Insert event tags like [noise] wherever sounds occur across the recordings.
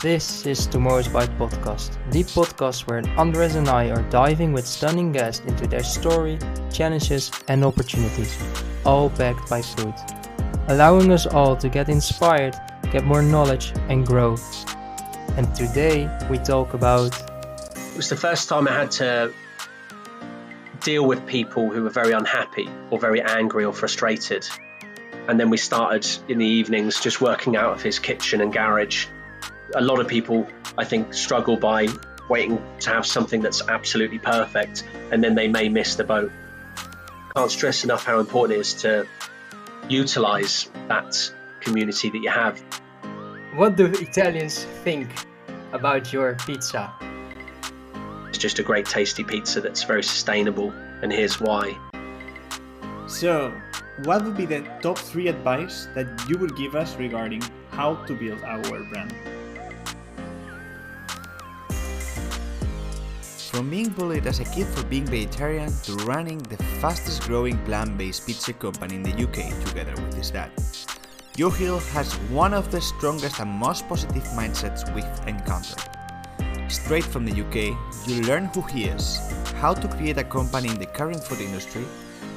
This is Tomorrow's Bite podcast, the podcast where Andres and I are diving with stunning guests into their story, challenges, and opportunities, all backed by food, allowing us all to get inspired, get more knowledge, and grow. And today we talk about. It was the first time I had to deal with people who were very unhappy or very angry or frustrated. And then we started in the evenings just working out of his kitchen and garage a lot of people, I think, struggle by waiting to have something that's absolutely perfect and then they may miss the boat. Can't stress enough how important it is to utilize that community that you have. What do Italians think about your pizza? It's just a great, tasty pizza that's very sustainable, and here's why. So, what would be the top three advice that you would give us regarding how to build our brand? From being bullied as a kid for being vegetarian to running the fastest growing plant based pizza company in the UK together with his dad. Joe Hill has one of the strongest and most positive mindsets we've encountered. Straight from the UK, you learn who he is, how to create a company in the current food industry,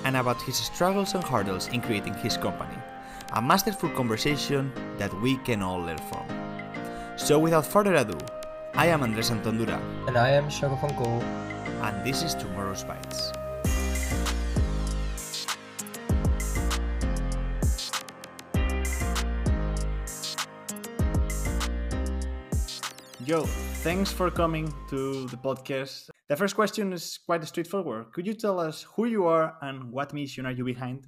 and about his struggles and hurdles in creating his company. A masterful conversation that we can all learn from. So, without further ado, I am Andres Antondura. And I am Shoko van Kool. And this is Tomorrow's Bites. Yo, thanks for coming to the podcast. The first question is quite straightforward. Could you tell us who you are and what mission are you behind?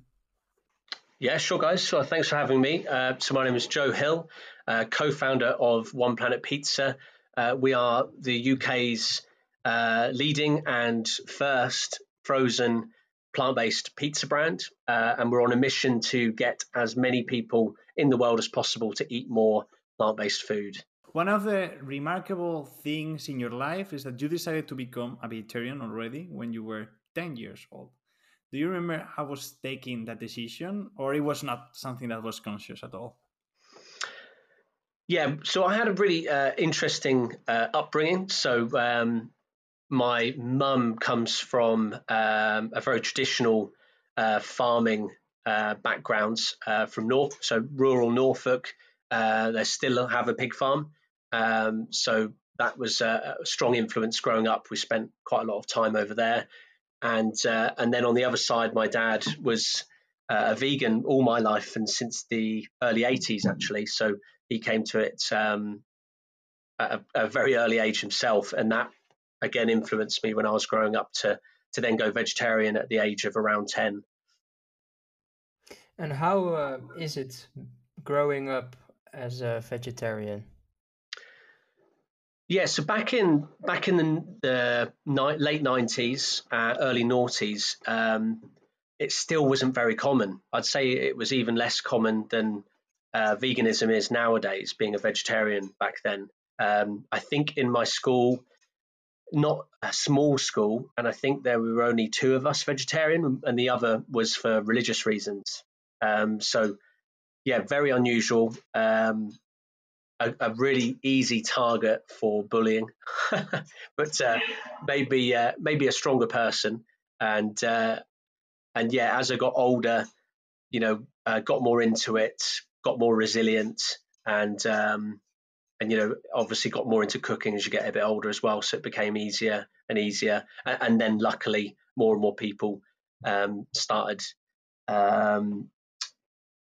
Yeah, sure, guys. So thanks for having me. Uh, so my name is Joe Hill, uh, co-founder of One Planet Pizza, uh, we are the UK's uh, leading and first frozen plant based pizza brand. Uh, and we're on a mission to get as many people in the world as possible to eat more plant based food. One of the remarkable things in your life is that you decided to become a vegetarian already when you were 10 years old. Do you remember how was taking that decision, or it was not something that was conscious at all? Yeah, so I had a really uh, interesting uh, upbringing. So um, my mum comes from um, a very traditional uh, farming uh, backgrounds uh, from North, so rural Norfolk. Uh, they still have a pig farm, um, so that was a strong influence growing up. We spent quite a lot of time over there, and and then on the other side, my dad was a vegan all my life and since the early 80s actually. So he came to it um, at a, a, very early age himself, and that again influenced me when I was growing up to to then go vegetarian at the age of around ten. And how uh, is it growing up as a vegetarian? Yeah, so back in back in the, the ni- late nineties, uh, early noughties, um, it still wasn't very common. I'd say it was even less common than uh, veganism is nowadays, being a vegetarian back then. Um, I think in my school, not a small school, and I think there were only two of us vegetarian, and the other was for religious reasons. Um, so, yeah, very unusual. Um, a, a, really easy target for bullying, [laughs] but uh, maybe uh, maybe a stronger person. And uh, and yeah, as I got older, you know, uh, got more into it, got more resilient and um, and you know obviously got more into cooking as you get a bit older as well. So it became easier and easier. And, and then luckily more and more people um, started um,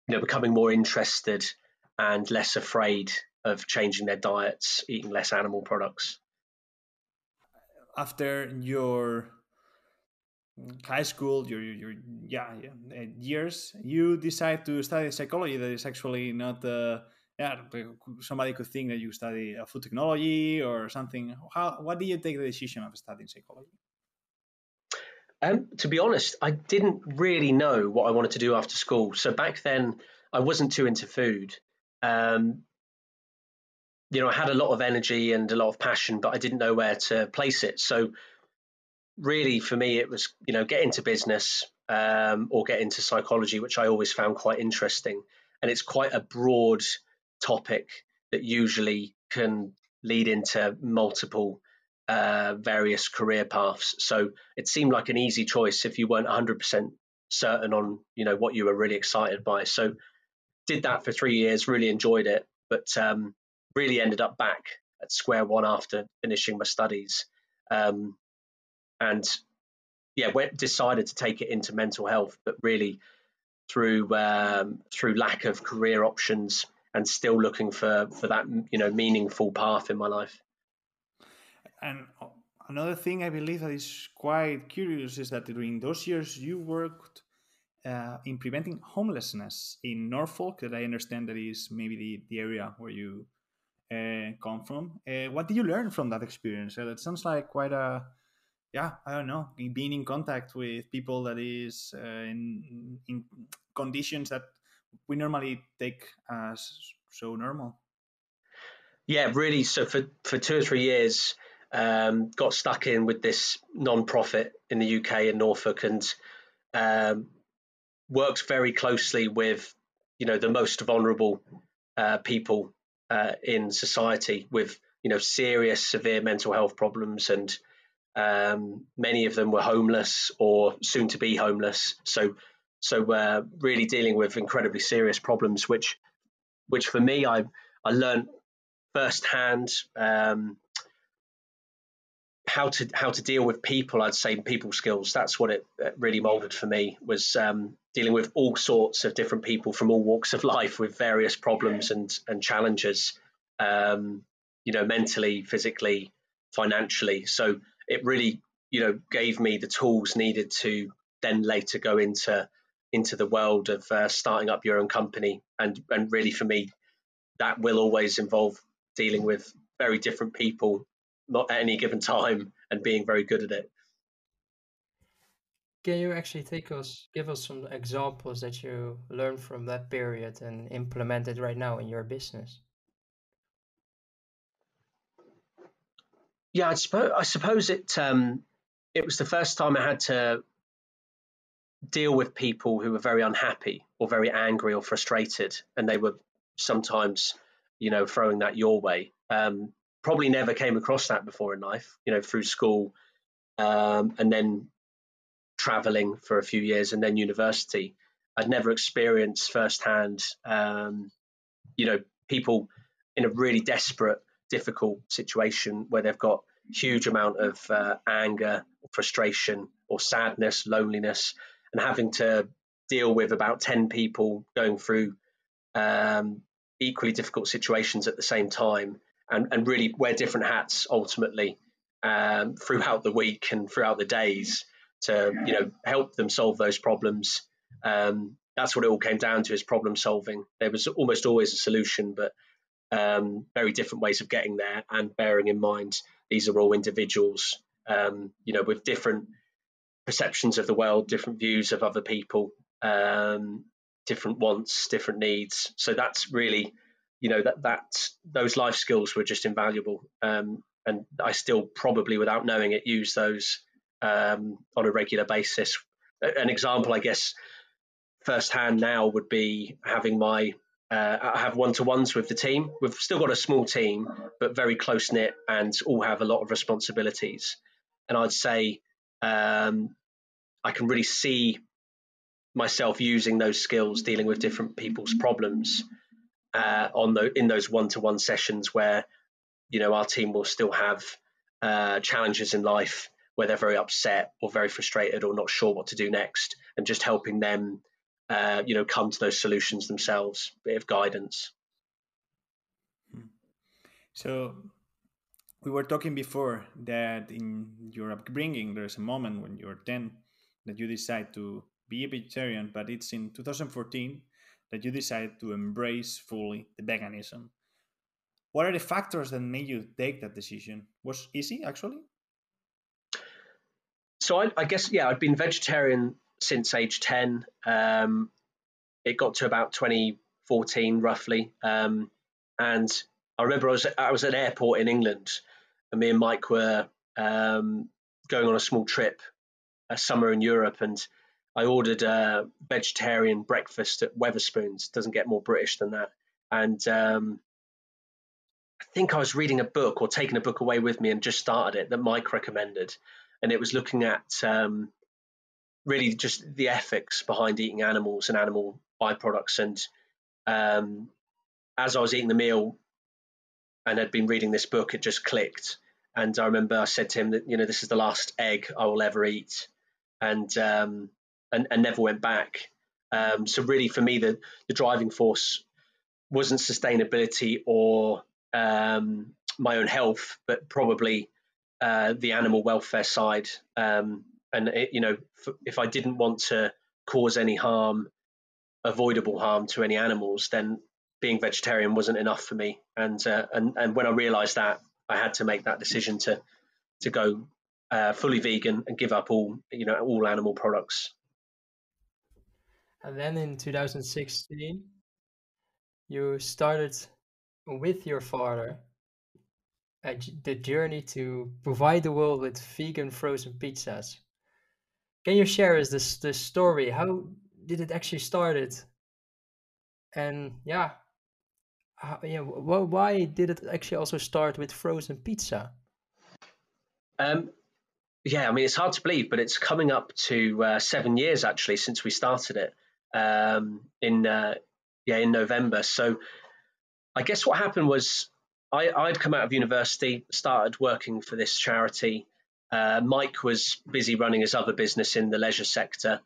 you know becoming more interested and less afraid of changing their diets eating less animal products. After your high school, your, your, yeah, yeah, uh, years, you decide to study psychology. That is actually not, uh, yeah, somebody could think that you study food technology or something. How, what did you take the decision of studying psychology? Um, to be honest, I didn't really know what I wanted to do after school. So back then, I wasn't too into food. Um, you know, I had a lot of energy and a lot of passion, but I didn't know where to place it. So really for me it was you know get into business um, or get into psychology which i always found quite interesting and it's quite a broad topic that usually can lead into multiple uh, various career paths. So it seemed like an easy choice if you weren't 100% certain on you know what you were really excited by. So did that for three years, really enjoyed it, but um, really ended up back at square one after finishing my studies, um, and yeah, went, decided to take it into mental health, but really through um, through lack of career options and still looking for for that you know meaningful path in my life. And another thing I believe that is quite curious is that during those years you worked uh, in preventing homelessness in Norfolk, that I understand that is maybe the, the area where you uh, come from. Uh, what did you learn from that experience? Uh, that sounds like quite a, yeah, I don't know, being in contact with people that is uh, in, in conditions that we normally take as so normal. Yeah, really. So for, for two or three years, um, got stuck in with this non-profit in the UK in Norfolk and um, works very closely with you know the most vulnerable uh, people uh, in society with you know serious severe mental health problems and um, many of them were homeless or soon to be homeless. So so uh, really dealing with incredibly serious problems which which for me I I learned firsthand um, how to how to deal with people i'd say people skills. That's what it really molded for me was um, dealing with all sorts of different people from all walks of life with various problems and and challenges um, you know mentally physically financially. So it really you know gave me the tools needed to then later go into into the world of uh, starting up your own company and and really for me that will always involve dealing with very different people not at any given time and being very good at it. Can you actually take us, give us some examples that you learned from that period and implemented right now in your business? Yeah, I suppose, I suppose it um, it was the first time I had to deal with people who were very unhappy or very angry or frustrated, and they were sometimes, you know, throwing that your way. Um, probably never came across that before in life, you know, through school um, and then traveling for a few years and then university. I'd never experienced firsthand, um, you know, people in a really desperate, difficult situation where they've got huge amount of uh, anger, frustration, or sadness, loneliness, and having to deal with about 10 people going through um, equally difficult situations at the same time and, and really wear different hats ultimately um, throughout the week and throughout the days to you know help them solve those problems. Um, that's what it all came down to is problem solving. There was almost always a solution, but um, very different ways of getting there. And bearing in mind these are all individuals, um, you know, with different perceptions of the world, different views of other people, um, different wants, different needs. So that's really you know that that those life skills were just invaluable um, and i still probably without knowing it use those um, on a regular basis an example i guess firsthand now would be having my uh, I have one-to-ones with the team. We've still got a small team, but very close knit, and all have a lot of responsibilities. And I'd say um, I can really see myself using those skills, dealing with different people's problems, uh, on the in those one-to-one sessions where you know our team will still have uh, challenges in life where they're very upset or very frustrated or not sure what to do next, and just helping them, uh, you know, come to those solutions themselves, bit of guidance. Hmm. So we were talking before that in your upbringing, there's a moment when you're 10 that you decide to be a vegetarian, but it's in 2014 that you decided to embrace fully the veganism. What are the factors that made you take that decision? Was easy actually? So I, I guess yeah, I'd been vegetarian since age ten. Um, it got to about 2014 roughly, um, and I remember I was I was at an airport in England, and me and Mike were um, going on a small trip, a summer in Europe, and I ordered a vegetarian breakfast at Wetherspoons. Doesn't get more British than that. And um, I think I was reading a book or taking a book away with me and just started it that Mike recommended, and it was looking at um, really just the ethics behind eating animals and animal byproducts. And um, as I was eating the meal and had been reading this book, it just clicked. And I remember I said to him that you know this is the last egg I will ever eat, and um, and, and never went back. Um, so really, for me, the the driving force wasn't sustainability or um, my own health, but probably uh, the animal welfare side. Um, and it, you know, if I didn't want to cause any harm, avoidable harm to any animals, then being vegetarian wasn't enough for me. And uh, and and when I realised that, I had to make that decision to to go uh, fully vegan and give up all you know all animal products. And then in 2016, you started with your father the journey to provide the world with vegan frozen pizzas. Can you share us this the story? How did it actually started? And yeah, how, yeah, wh- why did it actually also start with frozen pizza? Um, yeah, I mean it's hard to believe, but it's coming up to uh, seven years actually since we started it um, in uh, yeah in November. So I guess what happened was I, I'd come out of university, started working for this charity. Uh, Mike was busy running his other business in the leisure sector,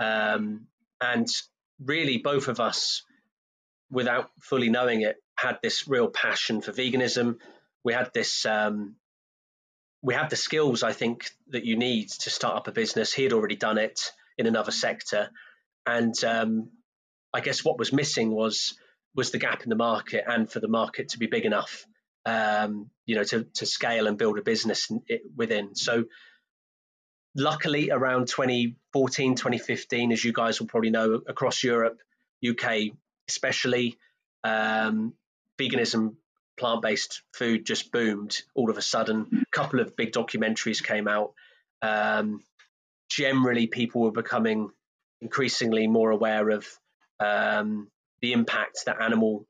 um, and really both of us, without fully knowing it, had this real passion for veganism. We had this um, we had the skills I think that you need to start up a business. He had already done it in another sector, and um, I guess what was missing was was the gap in the market and for the market to be big enough, um, you know, to to scale and build a business within. So luckily around 2014 2015 as you guys will probably know across europe uk especially um, veganism plant-based food just boomed. All of a sudden a couple of big documentaries came out. Um, generally people were becoming increasingly more aware of um, the impact that animal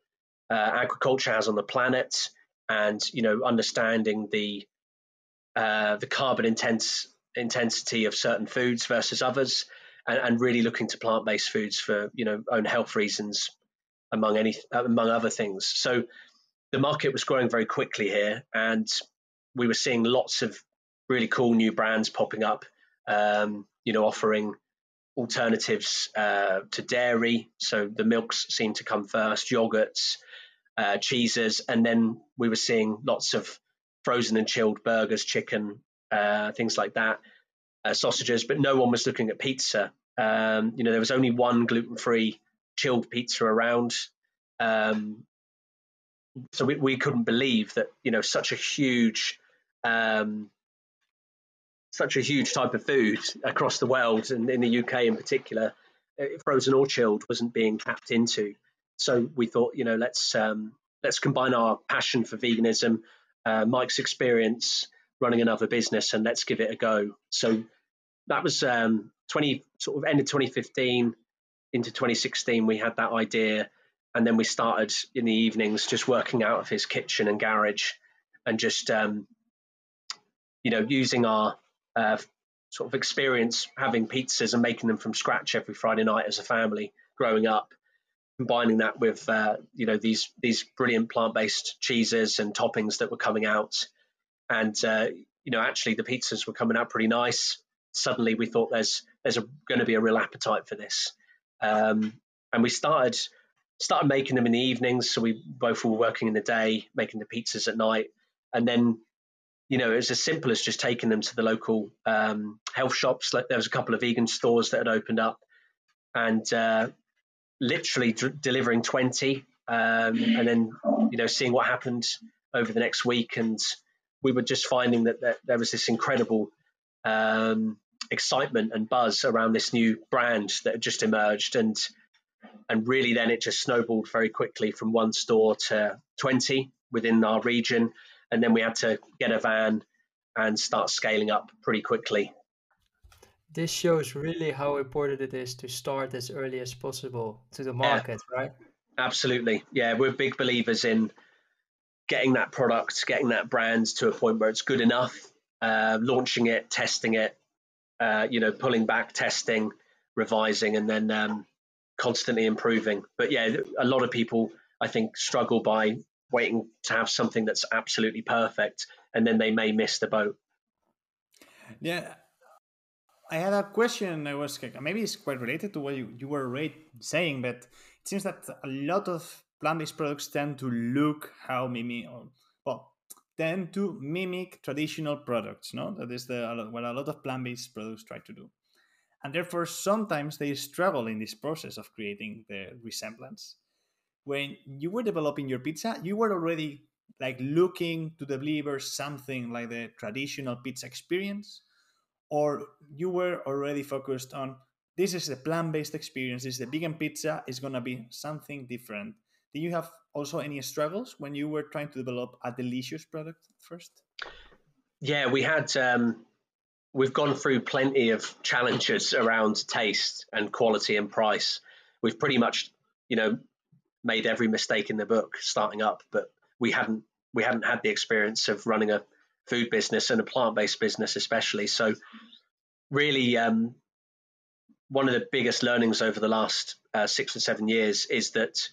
uh, agriculture has on the planet, and you know, understanding the uh, the carbon intense intensity of certain foods versus others, and, and really looking to plant based foods for you know own health reasons, among any among other things. So the market was growing very quickly here, and we were seeing lots of really cool new brands popping up. Um, you know, offering alternatives uh, to dairy. So the milks seemed to come first, yogurts, uh, cheeses, and then we were seeing lots of frozen and chilled burgers, chicken, uh, things like that, uh, sausages. But no one was looking at pizza. Um, you know, there was only one gluten-free chilled pizza around. Um, so we, we couldn't believe that you know such a huge um, such a huge type of food across the world and in the UK in particular, uh, frozen or chilled wasn't being tapped into. So we thought, you know, let's um, let's combine our passion for veganism, uh, Mike's experience running another business, and let's give it a go. So that was um, 20 sort of ended 2015 into 2016. We had that idea, and then we started in the evenings just working out of his kitchen and garage, and just um, you know using our uh, sort of experience having pizzas and making them from scratch every Friday night as a family growing up, combining that with uh, you know these these brilliant plant-based cheeses and toppings that were coming out, and uh, you know actually the pizzas were coming out pretty nice. Suddenly we thought there's there's going to be a real appetite for this, um, and we started started making them in the evenings. So we both were working in the day, making the pizzas at night, and then you know, it was as simple as just taking them to the local um, health shops. Like there was a couple of vegan stores that had opened up, and uh, literally d- delivering twenty, um, and then you know seeing what happened over the next week. And we were just finding that, that there was this incredible um, excitement and buzz around this new brand that had just emerged, and and really then it just snowballed very quickly from one store to twenty within our region and then we had to get a van and start scaling up pretty quickly. This shows really how important it is to start as early as possible to the market, yeah, right? Absolutely. Yeah, we're big believers in getting that product, getting that brand to a point where it's good enough, uh, launching it, testing it, uh, you know, pulling back, testing, revising, and then um, constantly improving. But yeah, a lot of people I think struggle by waiting to have something that's absolutely perfect, and then they may miss the boat. Yeah, I had a question. I was maybe it's quite related to what you, you were saying, but it seems that a lot of plant-based products tend to look how mimic, well, tend to mimic traditional products. No, that is the what a lot of plant-based products try to do, and therefore sometimes they struggle in this process of creating the resemblance. When you were developing your pizza, you were already like looking to deliver something like the traditional pizza experience or you were already focused on this is a plant-based experience. This is the vegan pizza. Is going to be something different. Do you have also any struggles when you were trying to develop a delicious product first? Yeah we had um, we've gone through plenty of challenges around taste and quality and price. We've pretty much you know made every mistake in the book starting up but we hadn't we hadn't had the experience of running a food business and a plant-based business especially. So really um, one of the biggest learnings over the last uh, six or seven years is that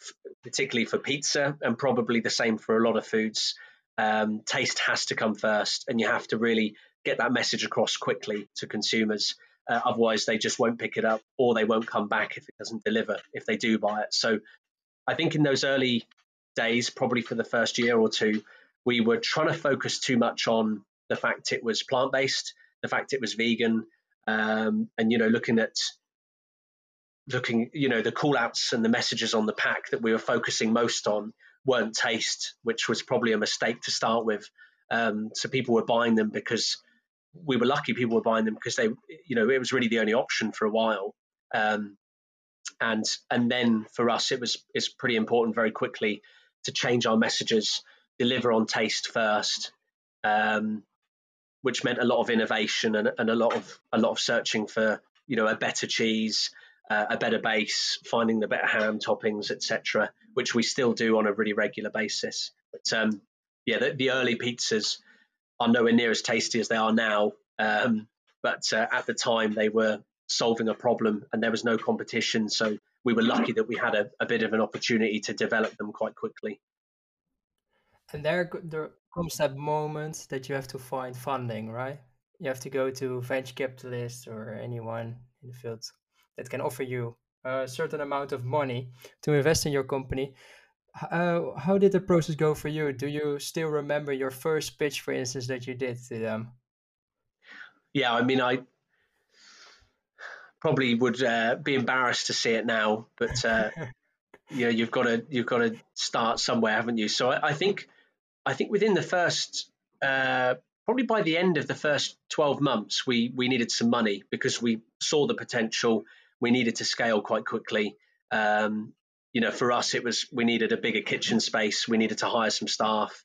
f- particularly for pizza and probably the same for a lot of foods um, taste has to come first and you have to really get that message across quickly to consumers. Uh, otherwise they just won't pick it up or they won't come back if it doesn't deliver if they do buy it. So i think in those early days probably for the first year or two we were trying to focus too much on the fact it was plant based, the fact it was vegan, um, and you know, looking at looking, you know, the call outs and the messages on the pack that we were focusing most on weren't taste, which was probably a mistake to start with. Um, so people were buying them because we were lucky people were buying them because they, you know, it was really the only option for a while. Um, and and then for us, it was it's pretty important very quickly to change our messages deliver on taste first, um, which meant a lot of innovation and, and, a lot of a lot of searching for you know a better cheese, uh, a better base, finding the better ham toppings, etc., which we still do on a really regular basis. But um, yeah, the, the, early pizzas are nowhere near as tasty as they are now. Um, but uh, at the time, they were solving a problem, and there was no competition. So we were lucky that we had a, a bit of an opportunity to develop them quite quickly. And there, there comes that moment that you have to find funding, right? You have to go to venture capitalists or anyone in the field that can offer you a certain amount of money to invest in your company. Uh, how did the process go for you? Do you still remember your first pitch, for instance, that you did to them? Yeah, I mean, I probably would uh, be embarrassed to see it now, but uh, [laughs] you know, you've got to you've got to start somewhere, haven't you? So I, I think I think within the first, uh, probably by the end of the first 12 months, we we needed some money because we saw the potential. We needed to scale quite quickly. Um, you know, for us, it was we needed a bigger kitchen space. We needed to hire some staff.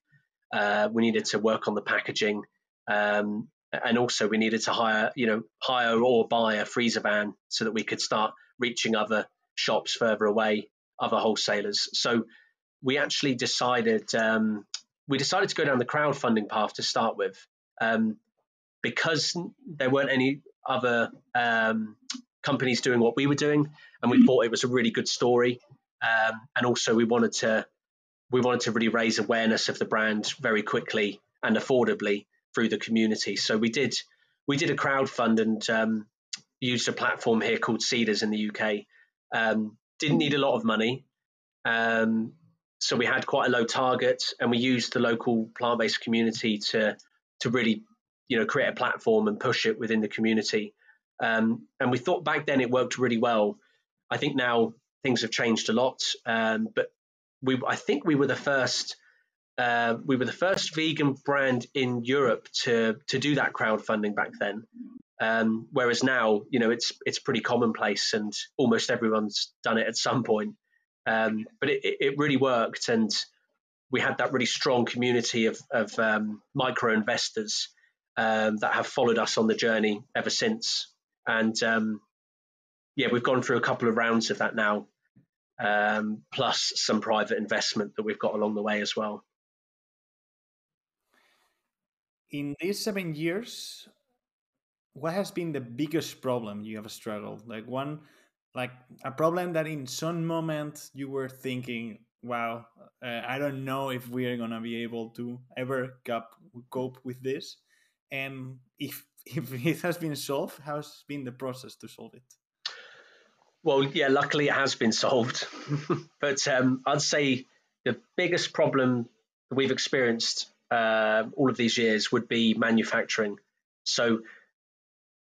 Uh, we needed to work on the packaging, um, and also we needed to hire, you know, hire or buy a freezer van so that we could start reaching other shops further away, other wholesalers. So we actually decided um, we decided to go down the crowdfunding path to start with um, because there weren't any other um, companies doing what we were doing, and we thought it was a really good story. Um, and also, we wanted to we wanted to really raise awareness of the brand very quickly and affordably through the community. So we did we did a crowdfund and um, used a platform here called Seedrs in the UK. Um, didn't need a lot of money. Um, so we had quite a low target, and we used the local plant-based community to to really, you know, create a platform and push it within the community. Um, and we thought back then it worked really well. I think now things have changed a lot, um, but we I think we were the first. Uh, we were the first vegan brand in Europe to to do that crowdfunding back then. Um, whereas now, you know, it's it's pretty commonplace, and almost everyone's done it at some point. Um, but it, it really worked, and we had that really strong community of, of um, micro investors um, that have followed us on the journey ever since. And um, yeah, we've gone through a couple of rounds of that now, um, plus some private investment that we've got along the way as well. In these seven years, what has been the biggest problem you have struggled? Like one like a problem that in some moment you were thinking, "Wow, uh, I don't know if we are gonna be able to ever cope cope with this," and if [laughs] if it has been solved, how's been the process to solve it? Well, yeah, luckily it has been solved, [laughs] but um, I'd say the biggest problem that we've experienced uh, all of these years would be manufacturing. So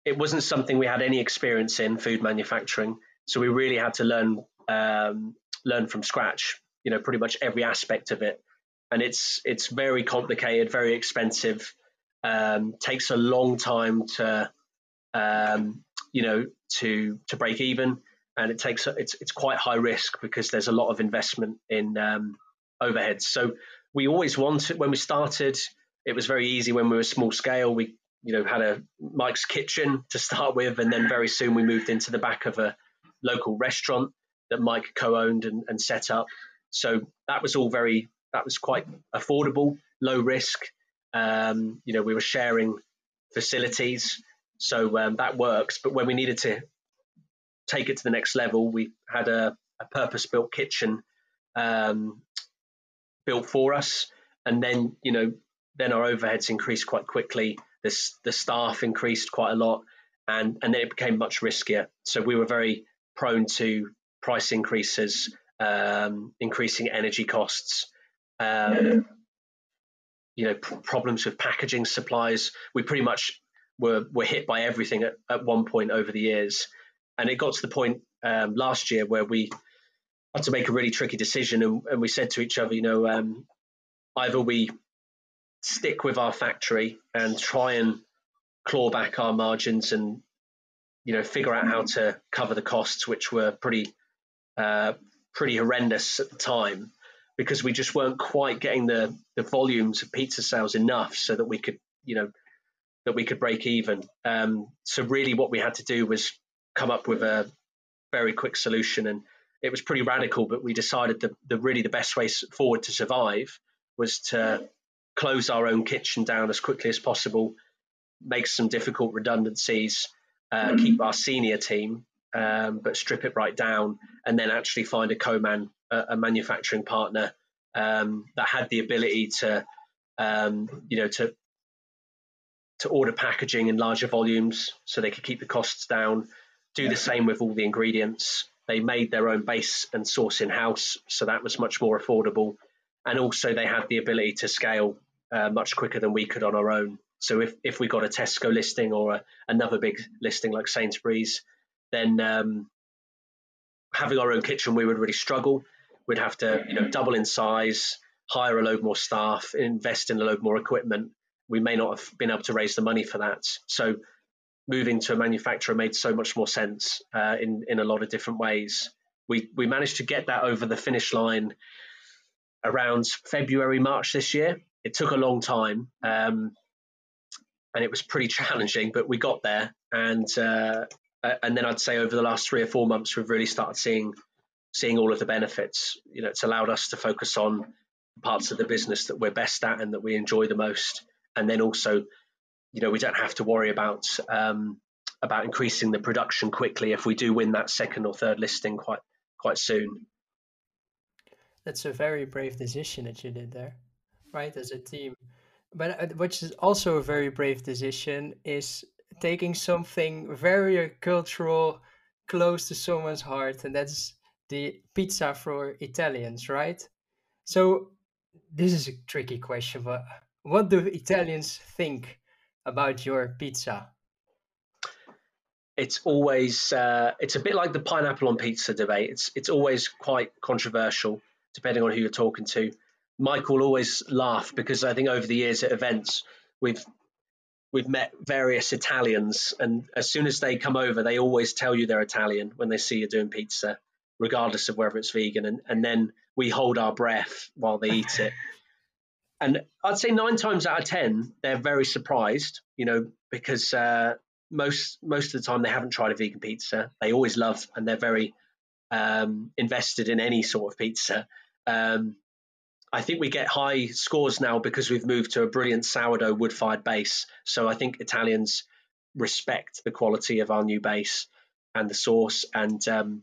it wasn't something we had any experience in food manufacturing. So we really had to learn um, learn from scratch. You know, pretty much every aspect of it, and it's it's very complicated, very expensive. Um, takes a long time to um, you know to to break even, and it takes it's it's quite high risk because there's a lot of investment in um, overheads. So we always wanted when we started. It was very easy when we were small scale. We you know had a Mike's Kitchen to start with, and then very soon we moved into the back of a local restaurant that Mike co-owned and, and set up. So that was all very that was quite affordable, low risk. Um, you know, we were sharing facilities, so um, that works. But when we needed to take it to the next level, we had a, a purpose-built kitchen um, built for us, and then you know then our overheads increased quite quickly. This the staff increased quite a lot, and and then it became much riskier. So we were very prone to price increases, um, increasing energy costs. Um, you know, pr- problems with packaging supplies. We pretty much were were hit by everything at, at one point over the years, and it got to the point um, last year where we had to make a really tricky decision, and, and we said to each other, you know, um, either we stick with our factory and try and claw back our margins and you know figure out how to cover the costs, which were pretty uh, pretty horrendous at the time, because we just weren't quite getting the the volumes of pizza sales enough so that we could you know that we could break even. Um, so really, what we had to do was come up with a very quick solution and it was pretty radical, but we decided that the really the best way forward to survive was to close our own kitchen down as quickly as possible, make some difficult redundancies, uh, mm-hmm. keep our senior team, um, but strip it right down, and then actually find a co-man, a, a manufacturing partner um, that had the ability to, um, you know, to to order packaging in larger volumes so they could keep the costs down. Do the same with all the ingredients. They made their own base and source in house, so that was much more affordable. And also, they had the ability to scale uh, much quicker than we could on our own. So if, if we got a Tesco listing or a, another big listing like Sainsbury's, then um, having our own kitchen, we would really struggle. We'd have to, you know, double in size, hire a load more staff, invest in a load more equipment. We may not have been able to raise the money for that. So moving to a manufacturer made so much more sense uh, in in a lot of different ways. We we managed to get that over the finish line around February March this year. It took a long time, um, and it was pretty [laughs] challenging, but we got there. And uh, and then I'd say over the last three or four months, we've really started seeing seeing all of the benefits. You know, it's allowed us to focus on parts of the business that we're best at and that we enjoy the most, and then also you know we don't have to worry about um, about increasing the production quickly if we do win that second or third listing quite quite soon. That's a very brave decision that you did there, right? As a team, but uh, which is also a very brave decision is taking something very cultural, close to someone's heart, and that's the pizza for Italians, right? So this is a tricky question, but what do Italians think about your pizza? It's always uh, it's a bit like the pineapple on pizza debate. It's it's always quite controversial depending on who you're talking to. Mike will always laugh because I think over the years at events we've we've met various Italians, and as soon as they come over, they always tell you they're Italian when they see you doing pizza, regardless of whether it's vegan. And, and then we hold our breath while they eat it. [laughs] and I'd say nine times out of ten, they're very surprised, you know, because uh, most most of the time they haven't tried a vegan pizza. They always love and they're very um, invested in any sort of pizza. Um, I think we get high scores now because we've moved to a brilliant sourdough wood fired base. So I think Italians respect the quality of our new base and the sauce. And um,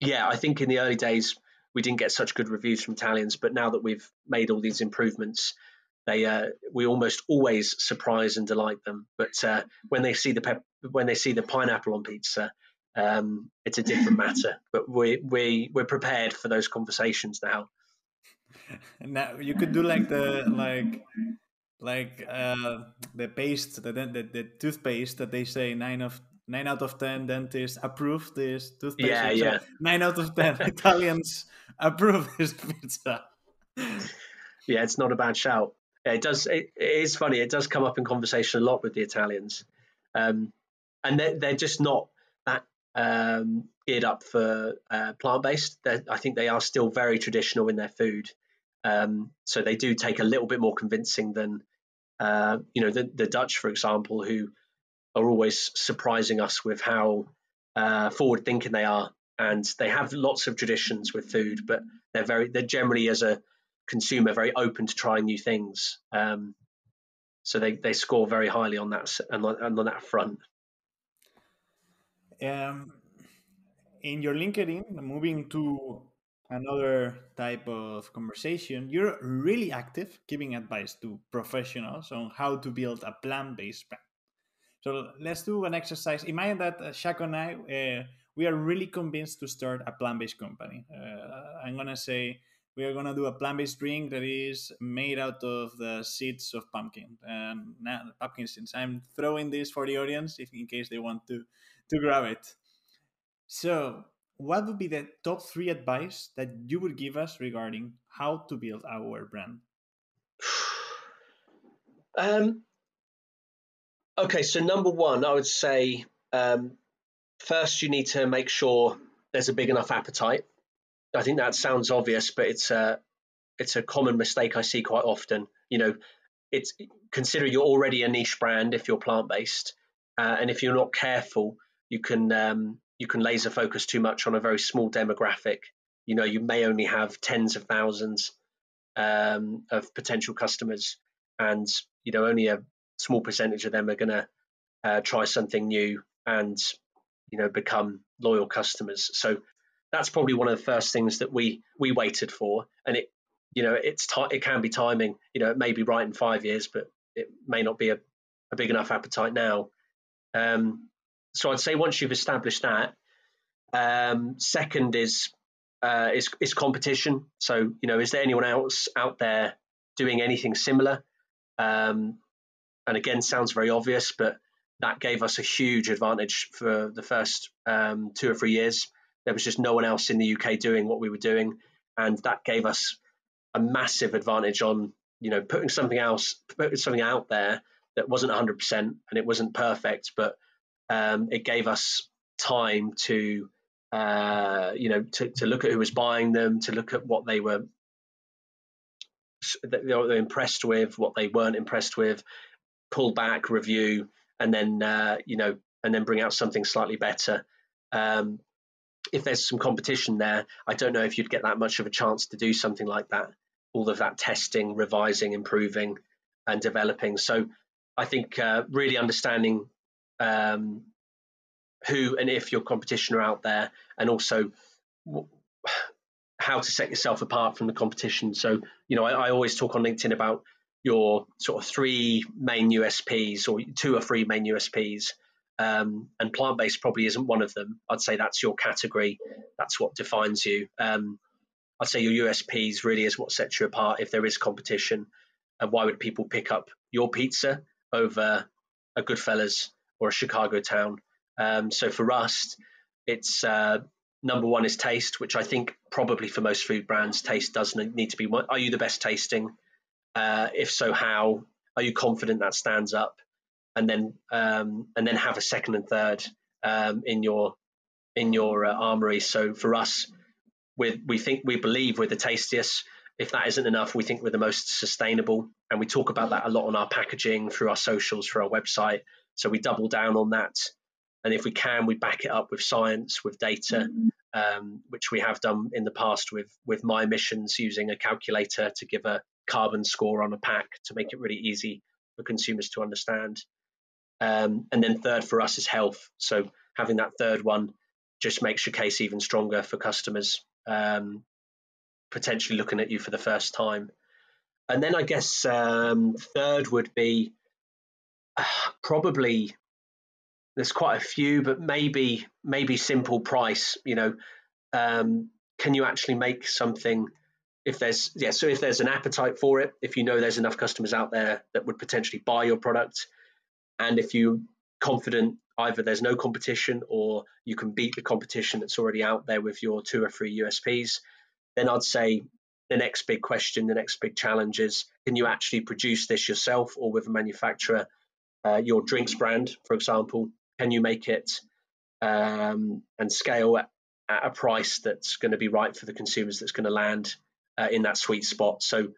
yeah, I think in the early days we didn't get such good reviews from Italians, but now that we've made all these improvements, they uh, we almost always surprise and delight them. But uh, when they see the pep- when they see the pineapple on pizza, um, it's a different [laughs] matter. But we we we're prepared for those conversations now. [laughs] Now you could do like the like like uh, the paste the, the the toothpaste that they say nine of nine out of ten dentists approve this toothpaste. Yeah, So yeah. Nine out of ten [laughs] Italians approve this pizza. Yeah, it's not a bad shout. Yeah, it does. It, it is funny. It does come up in conversation a lot with the Italians, um, and they're, they're just not that um, geared up for uh, plant based. I think they are still very traditional in their food, um, so they do take a little bit more convincing than uh, you know the, the Dutch, for example, who are always surprising us with how uh, forward thinking they are, and they have lots of traditions with food, but they're very they're generally as a consumer very open to trying new things. Um, so they, they score very highly on that and on, on that front. Um, in your LinkedIn, moving to another type of conversation, you're really active giving advice to professionals on how to build a plant-based brand. So let's do an exercise. Imagine that uh, Shaq and I, uh, we are really convinced to start a plant-based company. Uh, I'm gonna say we are gonna do a plant-based drink that is made out of the seeds of pumpkin and now pumpkin seeds. I'm throwing this for the audience if in case they want to to grab it. So, what would be the top three advice that you would give us regarding how to build our brand? [sighs] Um, okay, so number one, I would say um, first you need to make sure there's a big enough appetite. I think that sounds obvious, but it's a it's a common mistake I see quite often. You know, it's consider you're already a niche brand if you're plant based, uh, and if you're not careful, you can um, you can laser focus too much on a very small demographic. You know, you may only have tens of thousands um, of potential customers, and you know only a small percentage of them are going to uh, try something new and you know become loyal customers. So that's probably one of the first things that we we waited for, and it you know it's ti it can be timing. You know, it may be right in five years, but it may not be a, a big enough appetite now. Um, so I'd say once you've established that, um, second is uh, is is competition. So you know, is there anyone else out there doing anything similar? Um, and again, sounds very obvious, but that gave us a huge advantage for the first um, two or three years. There was just no one else in the UK doing what we were doing, and that gave us a massive advantage on you know putting something else, putting something out there that wasn't 100% and it wasn't perfect, but um, it gave us time to uh, you know to, to look at who was buying them, to look at what they were that they were impressed with, what they weren't impressed with, pull back, review, and then uh, you know, and then bring out something slightly better. Um, if there's some competition there, I don't know if you'd get that much of a chance to do something like that. All of that testing, revising, improving, and developing. So, I think uh, really understanding um, who and if your competition are out there, and also how to set yourself apart from the competition. So, you know, I, I always talk on LinkedIn about your sort of three main USPs or two or three main USPs. Um, and plant based probably isn't one of them. I'd say that's your category. That's what defines you. Um, I'd say your USPs really is what sets you apart if there is competition. And why would people pick up your pizza over a Goodfellas or a Chicago Town? Um, so for us, it's uh, number one is taste, which I think probably for most food brands, taste doesn't need to be. Are you the best tasting? Uh, if so, how? Are you confident that stands up? And then um, and then have a second and third um, in your in your uh, armory. So for us, we we think we believe we're the tastiest. If that isn't enough, we think we're the most sustainable, and we talk about that a lot on our packaging, through our socials, through our website. So we double down on that, and if we can, we back it up with science, with data, um, which we have done in the past with with my emissions using a calculator to give a carbon score on a pack to make it really easy for consumers to understand. Um, and then third for us is health. So having that third one just makes your case even stronger for customers um, potentially looking at you for the first time. And then I guess um, third would be [sighs] probably there's quite a few, but maybe maybe simple price. You know, um, can you actually make something? If there's yeah, so if there's an appetite for it, if you know there's enough customers out there that would potentially buy your product, and if you're confident either there's no competition or you can beat the competition that's already out there with your two or three USPs, then I'd say the next big question, the next big challenge is can you actually produce this yourself or with a manufacturer? Uh, your drinks brand, for example, can you make it um, and scale at, a price that's going to be right for the consumers, that's going to land uh, in that sweet spot? So,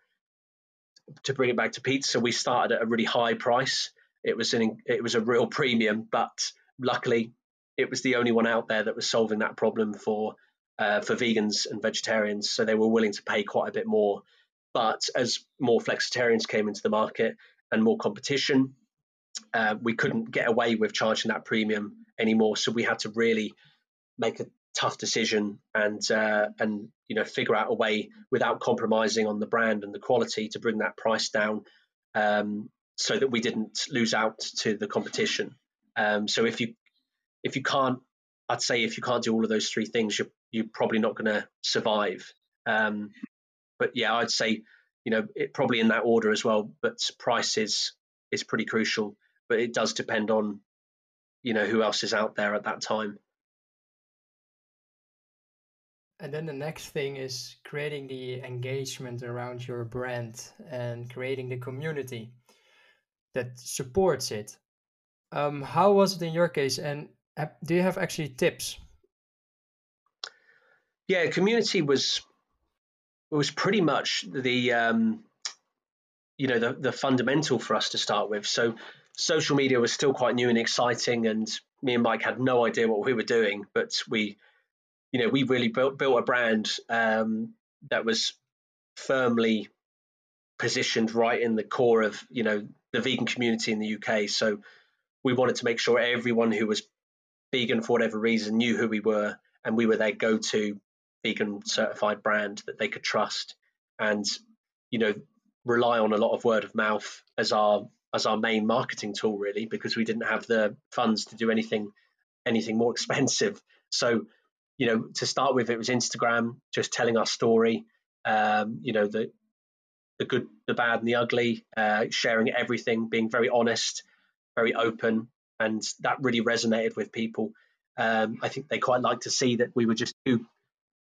to bring it back to pizza, we started at a really high price it was an it was a real premium, but luckily it was the only one out there that was solving that problem for uh, for vegans and vegetarians. So they were willing to pay quite a bit more. But as more flexitarians came into the market and more competition, uh, we couldn't get away with charging that premium anymore. So we had to really make a tough decision and uh, and you know figure out a way without compromising on the brand and the quality to bring that price down um, so that we didn't lose out to the competition. Um, so if you if you can't, I'd say if you can't do all of those three things, you're you're probably not going to survive. Um, but yeah, I'd say you know it probably in that order as well. But price is is pretty crucial, but it does depend on you know who else is out there at that time. And then the next thing is creating the engagement around your brand and creating the community that supports it. Um, how was it in your case? And do you have actually tips? Yeah, community was was pretty much the um, you know the the fundamental for us to start with. So social media was still quite new and exciting, and me and Mike had no idea what we were doing, but we you know we really built built a brand um, that was firmly positioned right in the core of you know the vegan community in the UK. So we wanted to make sure everyone who was vegan for whatever reason knew who we were and we were their go-to vegan certified brand that they could trust and you know rely on a lot of word of mouth as our as our main marketing tool really because we didn't have the funds to do anything anything more [laughs] expensive so you know to start with it was instagram just telling our story um, you know the the good, the bad, and the ugly, uh, sharing everything, being very honest, very open, and that really resonated with people. Um, I think they quite liked to see that we were just two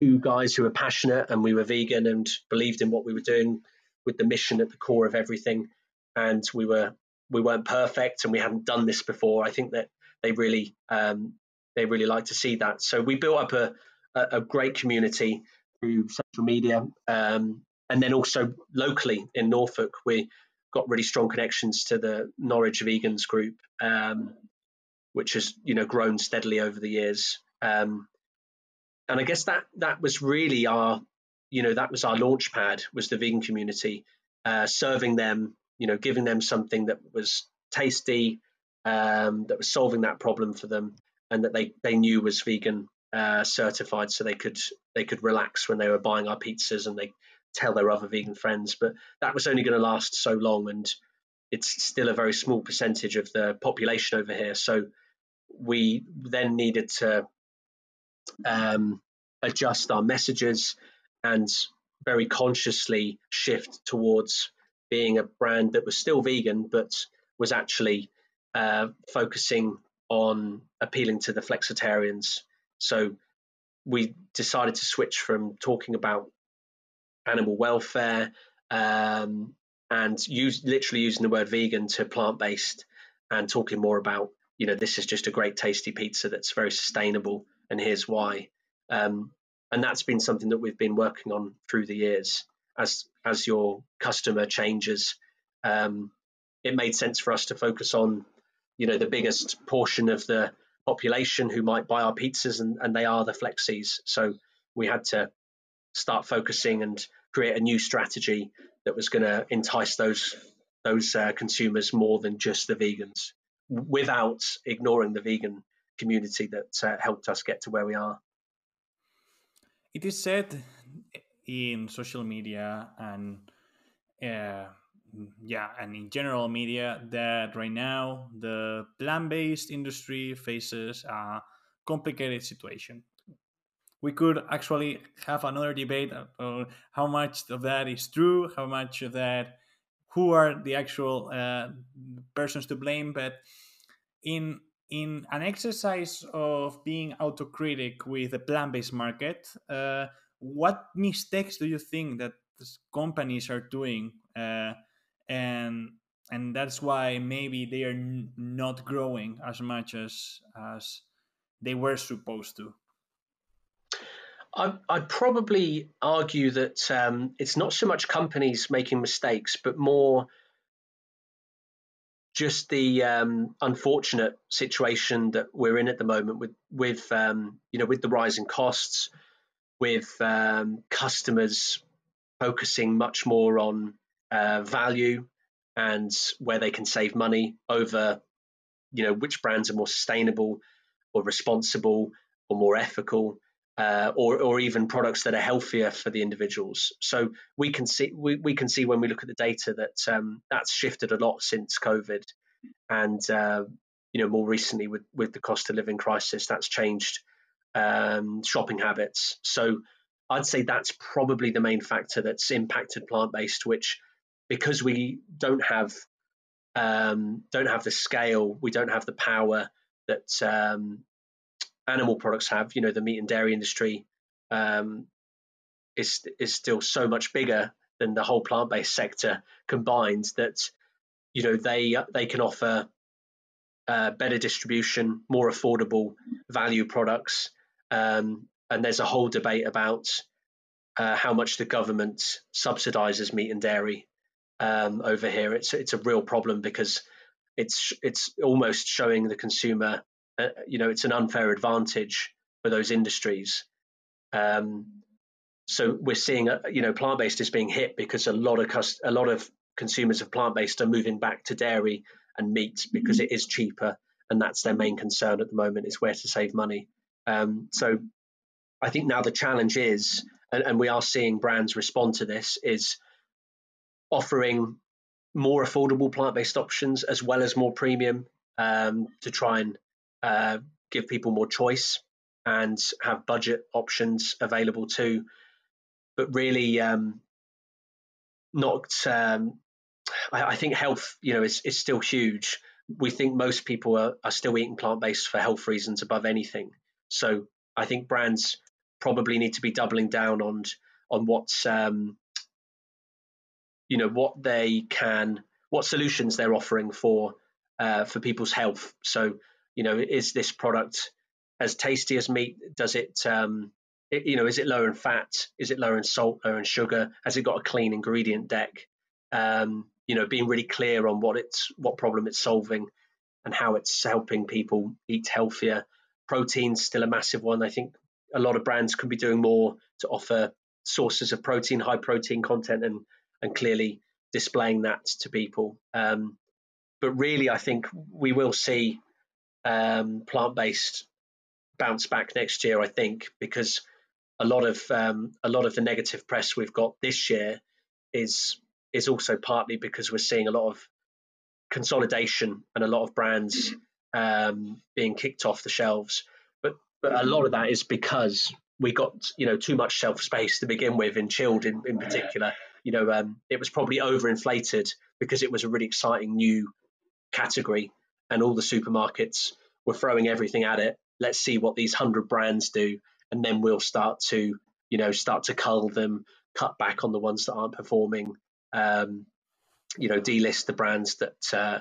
two guys who were passionate and we were vegan and believed in what we were doing with the mission at the core of everything. And we were we weren't perfect and we hadn't done this before. I think that they really um, they really like to see that. So we built up a a, a great community through social media. Um, and then also locally in Norfolk, we got really strong connections to the Norwich Vegans group, um, which has you know grown steadily over the years. Um, and I guess that that was really our you know that was our launch pad was the vegan community, uh, serving them you know giving them something that was tasty, um, that was solving that problem for them, and that they they knew was vegan uh, certified, so they could they could relax when they were buying our pizzas and they tell their other vegan friends. But that was only going to last so long, and it's still a very small percentage of the population over here. So we then needed to um, adjust our messages and very consciously shift towards being a brand that was still vegan, but was actually uh, focusing on appealing to the flexitarians. So we decided to switch from talking about animal welfare, um, and use literally using the word vegan to plant based, and talking more about you know this is just a great tasty pizza that's very sustainable, and here's why. Um, and that's been something that we've been working on through the years. As as your customer changes, um, it made sense for us to focus on you know the biggest portion of the population who might buy our pizzas, and, and they are the flexis. So we had to start focusing and create a new strategy that was going to entice those those uh, consumers more than just the vegans, without ignoring the vegan community that uh, helped us get to where we are. It is said in social media and uh, yeah, and in general media that right now the plant-based industry faces a complicated situation. We could actually have another debate on how much of that is true, how much of that, who are the actual uh, persons to blame. But in in an exercise of being autocritic with the plant-based market, uh, what mistakes do you think that companies are doing, uh, and and that's why maybe they are not growing as much as as they were supposed to? I'd probably argue that um, it's not so much companies making mistakes, but more just the um, unfortunate situation that we're in at the moment with with um, you know with the rising costs, with um, customers focusing much more on uh, value and where they can save money over you know which brands are more sustainable or responsible or more ethical uh, or, or even products that are healthier for the individuals. So we can see we, we can see when we look at the data that um, that's shifted a lot since COVID, and uh, you know more recently with with the cost of living crisis, that's changed um, shopping habits. So I'd say that's probably the main factor that's impacted plant based, which because we don't have um, don't have the scale, we don't have the power that um, animal products have. You know, the meat and dairy industry um, is is still so much bigger than the whole plant based sector combined that you know they they can offer uh, better distribution, more affordable value products, um, and there's a whole debate about uh, how much the government subsidizes meat and dairy um, over here. It's it's a real problem because it's it's almost showing the consumer uh, you know it's an unfair advantage for those industries. Um, so we're seeing uh, you know plant based is being hit because a lot of cust- a lot of consumers of plant based are moving back to dairy and meat because mm-hmm. it is cheaper and that's their main concern at the moment is where to save money. Um, so I think now the challenge is, and, and we are seeing brands respond to this, is offering more affordable plant-based options as well as more premium um, to try and uh, give people more choice and have budget options available too. But really, um, not. Um, I, I, think health, you know, is, is still huge. We think most people are, are still eating plant based for health reasons above anything. So I think brands probably need to be doubling down on on what's um, you know what they can what solutions they're offering for uh, for people's health. So you know, is this product as tasty as meat? Does it, um, it, you know, is it lower in fat? Is it lower in salt, lower in sugar? Has it got a clean ingredient deck? Um, you know, being really clear on what it's, what problem it's solving, and how it's helping people eat healthier. Protein's still a massive one. I think a lot of brands can be doing more to offer sources of protein, high protein content, and and clearly displaying that to people. Um, but really, I think we will see um, plant based bounce back next year. I think because a lot of um, a lot of the negative press we've got this year is is also partly because we're seeing a lot of consolidation and a lot of brands um, being kicked off the shelves. But but a lot of that is because we got you know too much shelf space to begin with in chilled in, in particular. You know, um, it was probably overinflated because it was a really exciting new category and all the supermarkets were throwing everything at it. Let's see what these hundred brands do, and then we'll start to, you know, start to cull them, cut back on the ones that aren't performing, um, you know, delist the brands that uh,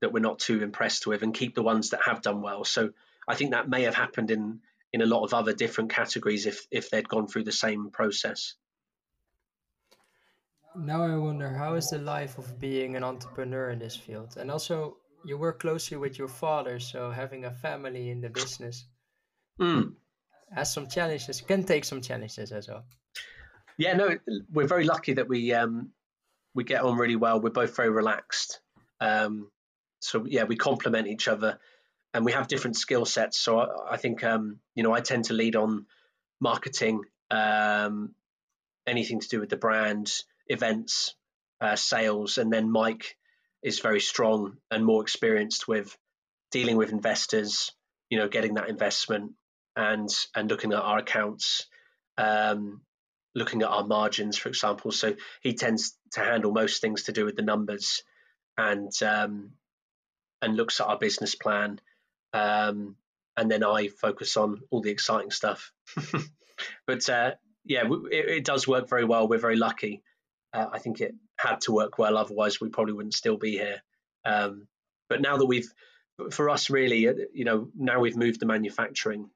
that we're not too impressed with, and keep the ones that have done well. So I think that may have happened in in a lot of other different categories if if they'd gone through the same process. Now I wonder how is the life of being an entrepreneur in this field, and also you work closely with your father, so having a family in the business Mm. has some challenges. Can take some challenges as well. Yeah, no, we're very lucky that we um, we get on really well. We're both very relaxed. Um, so yeah, we complement each other, and we have different skill sets. So I, I think um, you know I tend to lead on marketing, um, anything to do with the brand, events, uh, sales, and then Mike is very strong and more experienced with dealing with investors. You know, getting that investment and and looking at our accounts. Um, looking at our margins, for example. So he tends to handle most things to do with the numbers, and um, and looks at our business plan. Um, and then I focus on all the exciting stuff. [laughs] but uh, yeah, it, it, does work very well. We're very lucky. Uh, I think it had to work well, otherwise we probably wouldn't still be here. Um, but now that we've, for us, really, uh, you know, now we've moved the manufacturing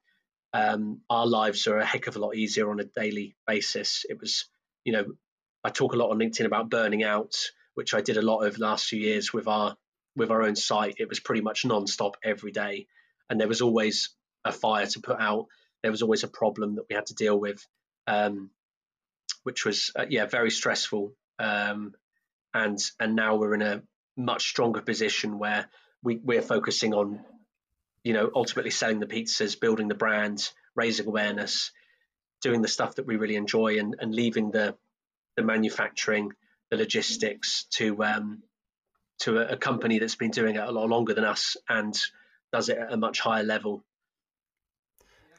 um, our lives are a heck of a lot easier on a daily basis. It was, you know, I talk a lot on LinkedIn about burning out, which I did a lot over the last few years with our with our own site. It was pretty much non-stop every day, and there was always a fire to put out. There was always a problem that we had to deal with, um, which was uh, yeah very stressful. Um, and and now we're in a much stronger position where we, we're focusing on you know, ultimately selling the pizzas, building the brand, raising awareness, doing the stuff that we really enjoy, and, and leaving the the manufacturing, the logistics to um, to a, a company that's been doing it a lot longer than us and does it at a much higher level.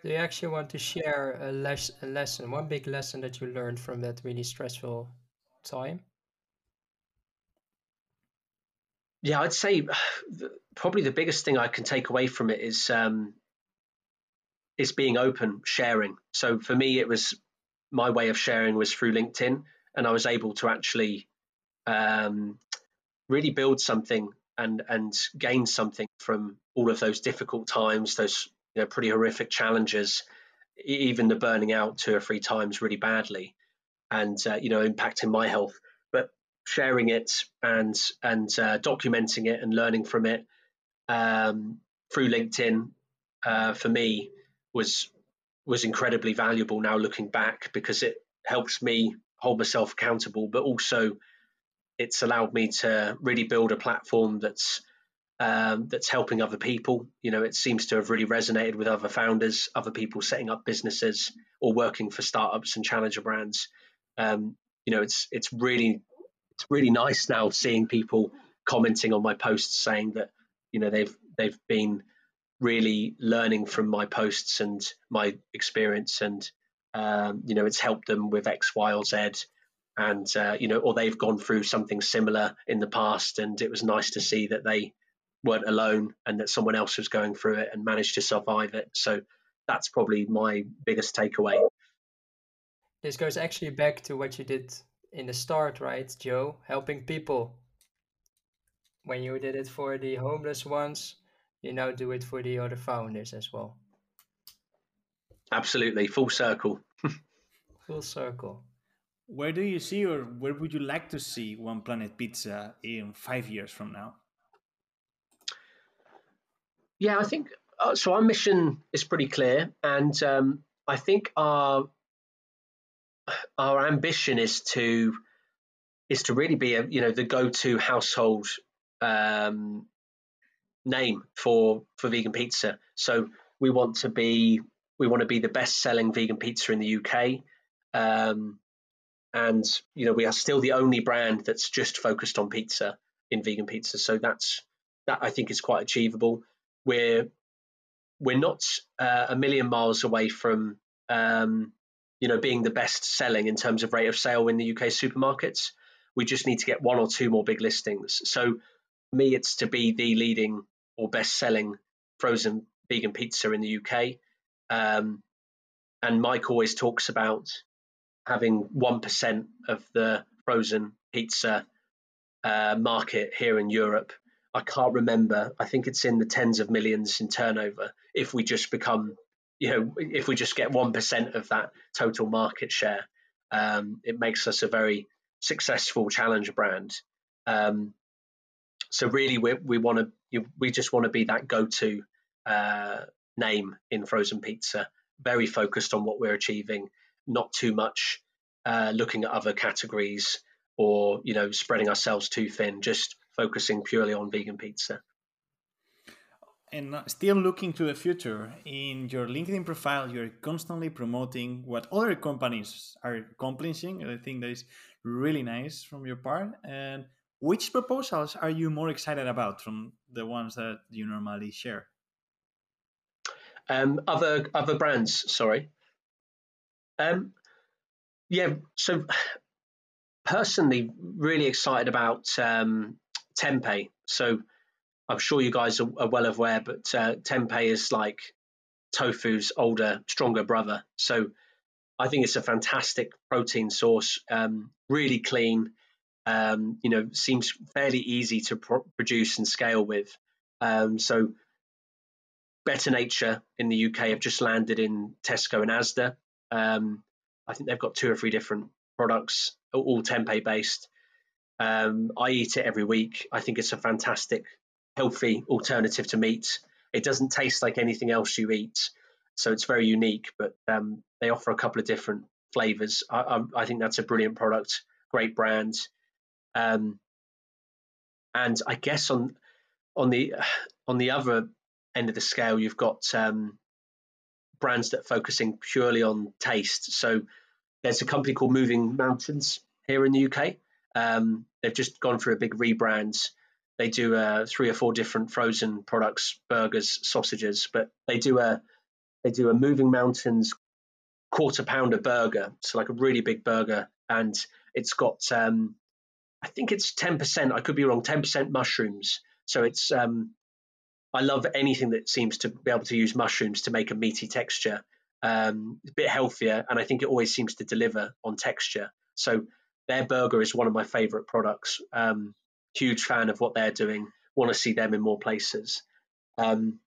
Do you actually want to share a, les- a lesson, one big lesson that you learned from that really stressful time? Yeah, I'd say probably the biggest thing I can take away from it is um, is being open, sharing. So for me, it was my way of sharing was through LinkedIn, and I was able to actually um, really build something and and gain something from all of those difficult times, those you know pretty horrific challenges, even the burning out two or three times really badly, and uh, you know impacting my health. But sharing it and and uh, documenting it and learning from it um, through LinkedIn uh, for me was was incredibly valuable now looking back because it helps me hold myself accountable, but also it's allowed me to really build a platform that's um, that's helping other people. You know, it seems to have really resonated with other founders, other people setting up businesses or working for startups and challenger brands. Um, you know, it's it's really it's really nice now seeing people commenting on my posts saying that you know they've they've been really learning from my posts and my experience and um, you know it's helped them with x y or z and uh, you know or they've gone through something similar in the past and it was nice to see that they weren't alone and that someone else was going through it and managed to survive it so that's probably my biggest takeaway this goes actually back to what you did in the start, right, Joe? Helping people. When you did it for the homeless ones, you now do it for the other founders as well. Absolutely, full circle. [laughs] full circle. Where do you see, or where would you like to see One Planet Pizza in five years from now? Yeah, I think uh, so. Our mission is pretty clear, and um, I think our our ambition is to is to really be a you know the go-to household um, name for for vegan pizza. So we want to be we want to be the best-selling vegan pizza in the UK, um, and you know we are still the only brand that's just focused on pizza in vegan pizza. So that's that I think is quite achievable. We're we're not uh, a million miles away from um, you know, being the best selling in terms of rate of sale in the UK supermarkets. We just need to get one or two more big listings. So, for me, it's to be the leading or best selling frozen vegan pizza in the UK. Um, and Mike always talks about having 1% of the frozen pizza uh, market here in Europe. I can't remember. I think it's in the tens of millions in turnover if we just become you know, if we just get 1% of that total market share, um, it makes us a very successful challenger brand. Um, so really, we we want to we just want to be that go-to uh, name in frozen pizza. Very focused on what we're achieving, not too much uh, looking at other categories or you know spreading ourselves too thin. Just focusing purely on vegan pizza. And still looking to the future, in your LinkedIn profile, you're constantly promoting what other companies are accomplishing. I think that is really nice from your part. And which proposals are you more excited about from the ones that you normally share? Um, other other brands, sorry. Um, yeah, so personally, really excited about um, Tempeh. So I'm sure you guys are, are well aware, but uh, tempeh is like tofu's older, stronger brother. So I think it's a fantastic protein source, um, really clean. Um, you know, seems fairly easy to pro- produce and scale with. Um, so Better Nature in the UK have just landed in Tesco and Asda. Um, I think they've got two or three different products, all tempeh based. Um, I eat it every week. I think it's a fantastic, healthy alternative to meat. It doesn't taste like anything else you eat, so it's very unique. But um, they offer a couple of different flavors. I, I, I, think that's a brilliant product, great brand. Um, and I guess on on the [sighs] on the other end of the scale, you've got um, brands that are focusing purely on taste. So there's a company called Moving Mountains here in the UK. Um, they've just gone through a big rebrand. They do uh, three or four different frozen products, burgers, sausages, but they do a they do a Moving Mountains quarter pounder burger, so like a really big burger, and it's got um, I think it's ten percent. I could be wrong. Ten percent mushrooms. So it's um, I love anything that seems to be able to use mushrooms to make a meaty texture. Um, a bit healthier, and I think it always seems to deliver on texture. So their burger is one of my favorite products. Um, huge fan of what they're doing. Want to see them in more places. Um,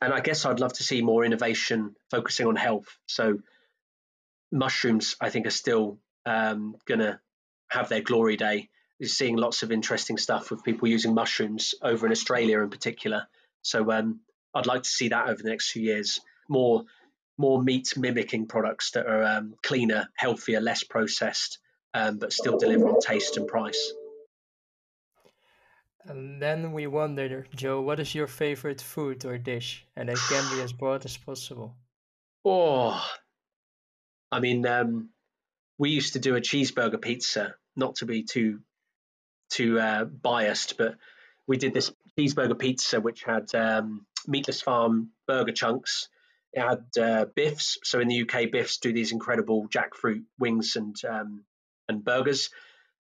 and I guess I'd love to see more innovation focusing on health. So mushrooms, I think, are still um, to have their glory day. You're seeing lots of interesting stuff with people using mushrooms over in Australia in particular. So um, I'd like to see that over the next few years. More more meat mimicking products that are um, cleaner, healthier, less processed, um, but still deliver on taste and price. And then we wonder, Joe, what is your favorite food or dish? And it can be as [sighs] broad as possible. Oh, I mean, um, we used to do a cheeseburger pizza. Not to be too too uh, biased, but we did this cheeseburger pizza which had um, meatless farm burger chunks. It had uh, biffs. So in the UK, biffs do these incredible jackfruit wings and um, and burgers.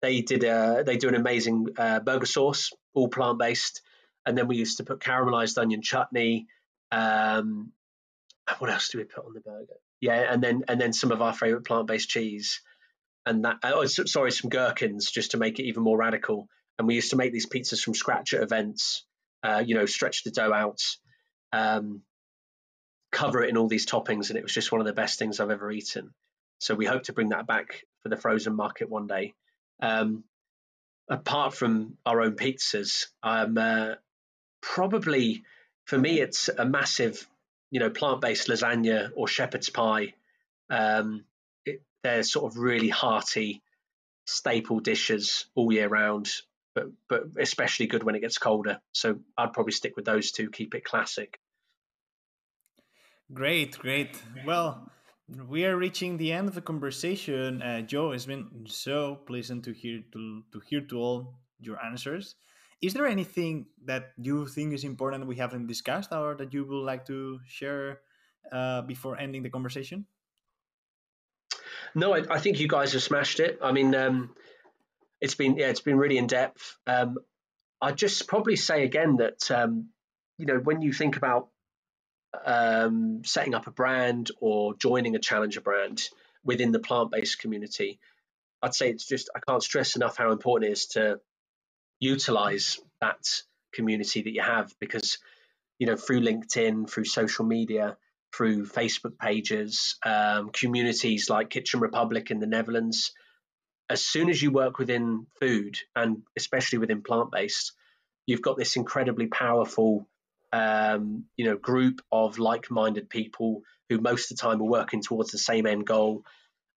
They did a, they do an amazing uh, burger sauce, all plant based, and then we used to put caramelized onion chutney. Um, what else do we put on the burger? Yeah, and then and then some of our favorite plant based cheese, and that oh sorry some gherkins just to make it even more radical. And we used to make these pizzas from scratch at events. Uh, you know, stretch the dough out, um, cover it in all these toppings, and it was just one of the best things I've ever eaten. So we hope to bring that back for the frozen market one day. Um, apart from our own pizzas, um, uh, probably for me it's a massive, you know, plant-based lasagna or shepherd's pie. Um, they're sort of really hearty staple dishes all year round, but but especially good when it gets colder. So I'd probably stick with those two, keep it classic. Great, great. Well, we are reaching the end of the conversation. Uh, Joe, it's been so pleasant to hear to, to hear to all your answers. Is there anything that you think is important we haven't discussed, or that you would like to share uh, before ending the conversation? No, I, I, think you guys have smashed it. I mean, um, it's been yeah, it's been really in depth. Um, I'd just probably say again that um, you know when you think about um, setting up a brand or joining a challenger brand within the plant based community, I'd say it's just, I can't stress enough how important it is to utilize that community that you have because, you know, through LinkedIn, through social media, through Facebook pages, um, communities like Kitchen Republic in the Netherlands, as soon as you work within food and especially within plant based, you've got this incredibly powerful, um, you know, group of like-minded people who most of the time are working towards the same end goal,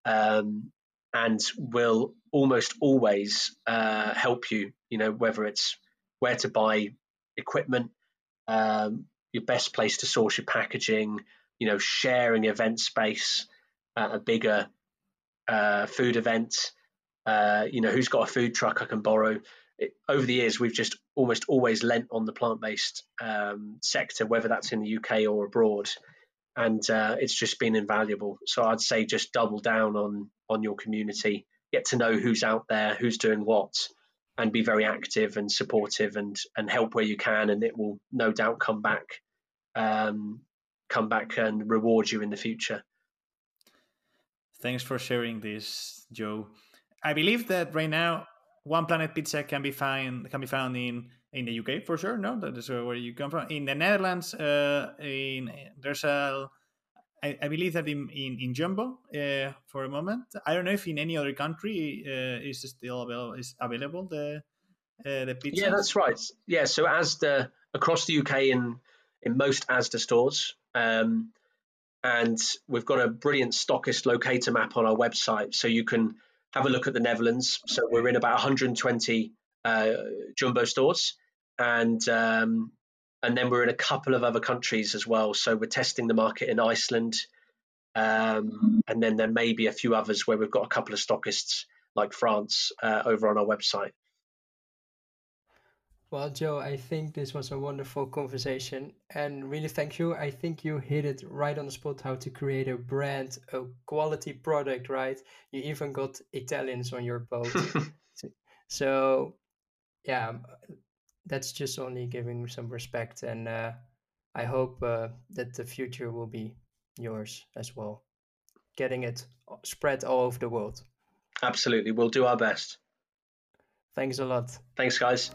um, and will almost always uh, help you. You know, whether it's where to buy equipment, um, your best place to source your packaging, you know, sharing event space at a bigger uh, food event. Uh, you know, who's got a food truck I can borrow? It, over the years, we've just almost always lent on the plant-based um, sector, whether that's in the UK or abroad, and uh, it's just been invaluable. So I'd say just double down on on your community, get to know who's out there, who's doing what, and be very active and supportive and and help where you can, and it will no doubt come back, um, come back and reward you in the future. Thanks for sharing this, Joe. I believe that right now, One Planet Pizza can be found can be found in in the UK for sure. No, that is where you come from. In the Netherlands, uh, in there's a I, I believe that in in, in Jumbo uh, for a moment. I don't know if in any other country uh, is still available is available the uh, the pizza. Yeah, that's right. Yeah, so Asda across the UK in in most Asda stores. Um, and we've got a brilliant stockist locator map on our website, so you can have a look at the Netherlands. So we're in about 120 uh, jumbo stores, and um, and then we're in a couple of other countries as well. So we're testing the market in Iceland, um, and then there may be a few others where we've got a couple of stockists like France uh, over on our website. Well, Joe, I think this was a wonderful conversation and really thank you. I think you hit it right on the spot how to create a brand, a quality product, right? You even got Italians on your boat. [laughs] so, yeah, that's just only giving some respect. And uh, I hope uh, that the future will be yours as well, getting it spread all over the world. Absolutely. We'll do our best. Thanks a lot. Thanks, guys.